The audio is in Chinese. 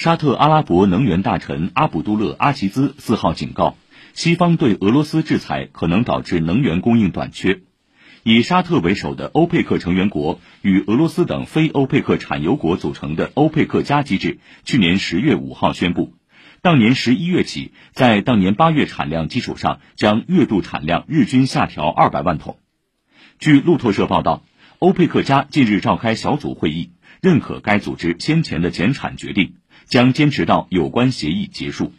沙特阿拉伯能源大臣阿卜杜勒·阿齐兹四号警告，西方对俄罗斯制裁可能导致能源供应短缺。以沙特为首的欧佩克成员国与俄罗斯等非欧佩克产油国组成的欧佩克加机制，去年十月五号宣布，当年十一月起，在当年八月产量基础上，将月度产量日均下调二百万桶。据路透社报道，欧佩克加近日召开小组会议，认可该组织先前的减产决定。将坚持到有关协议结束。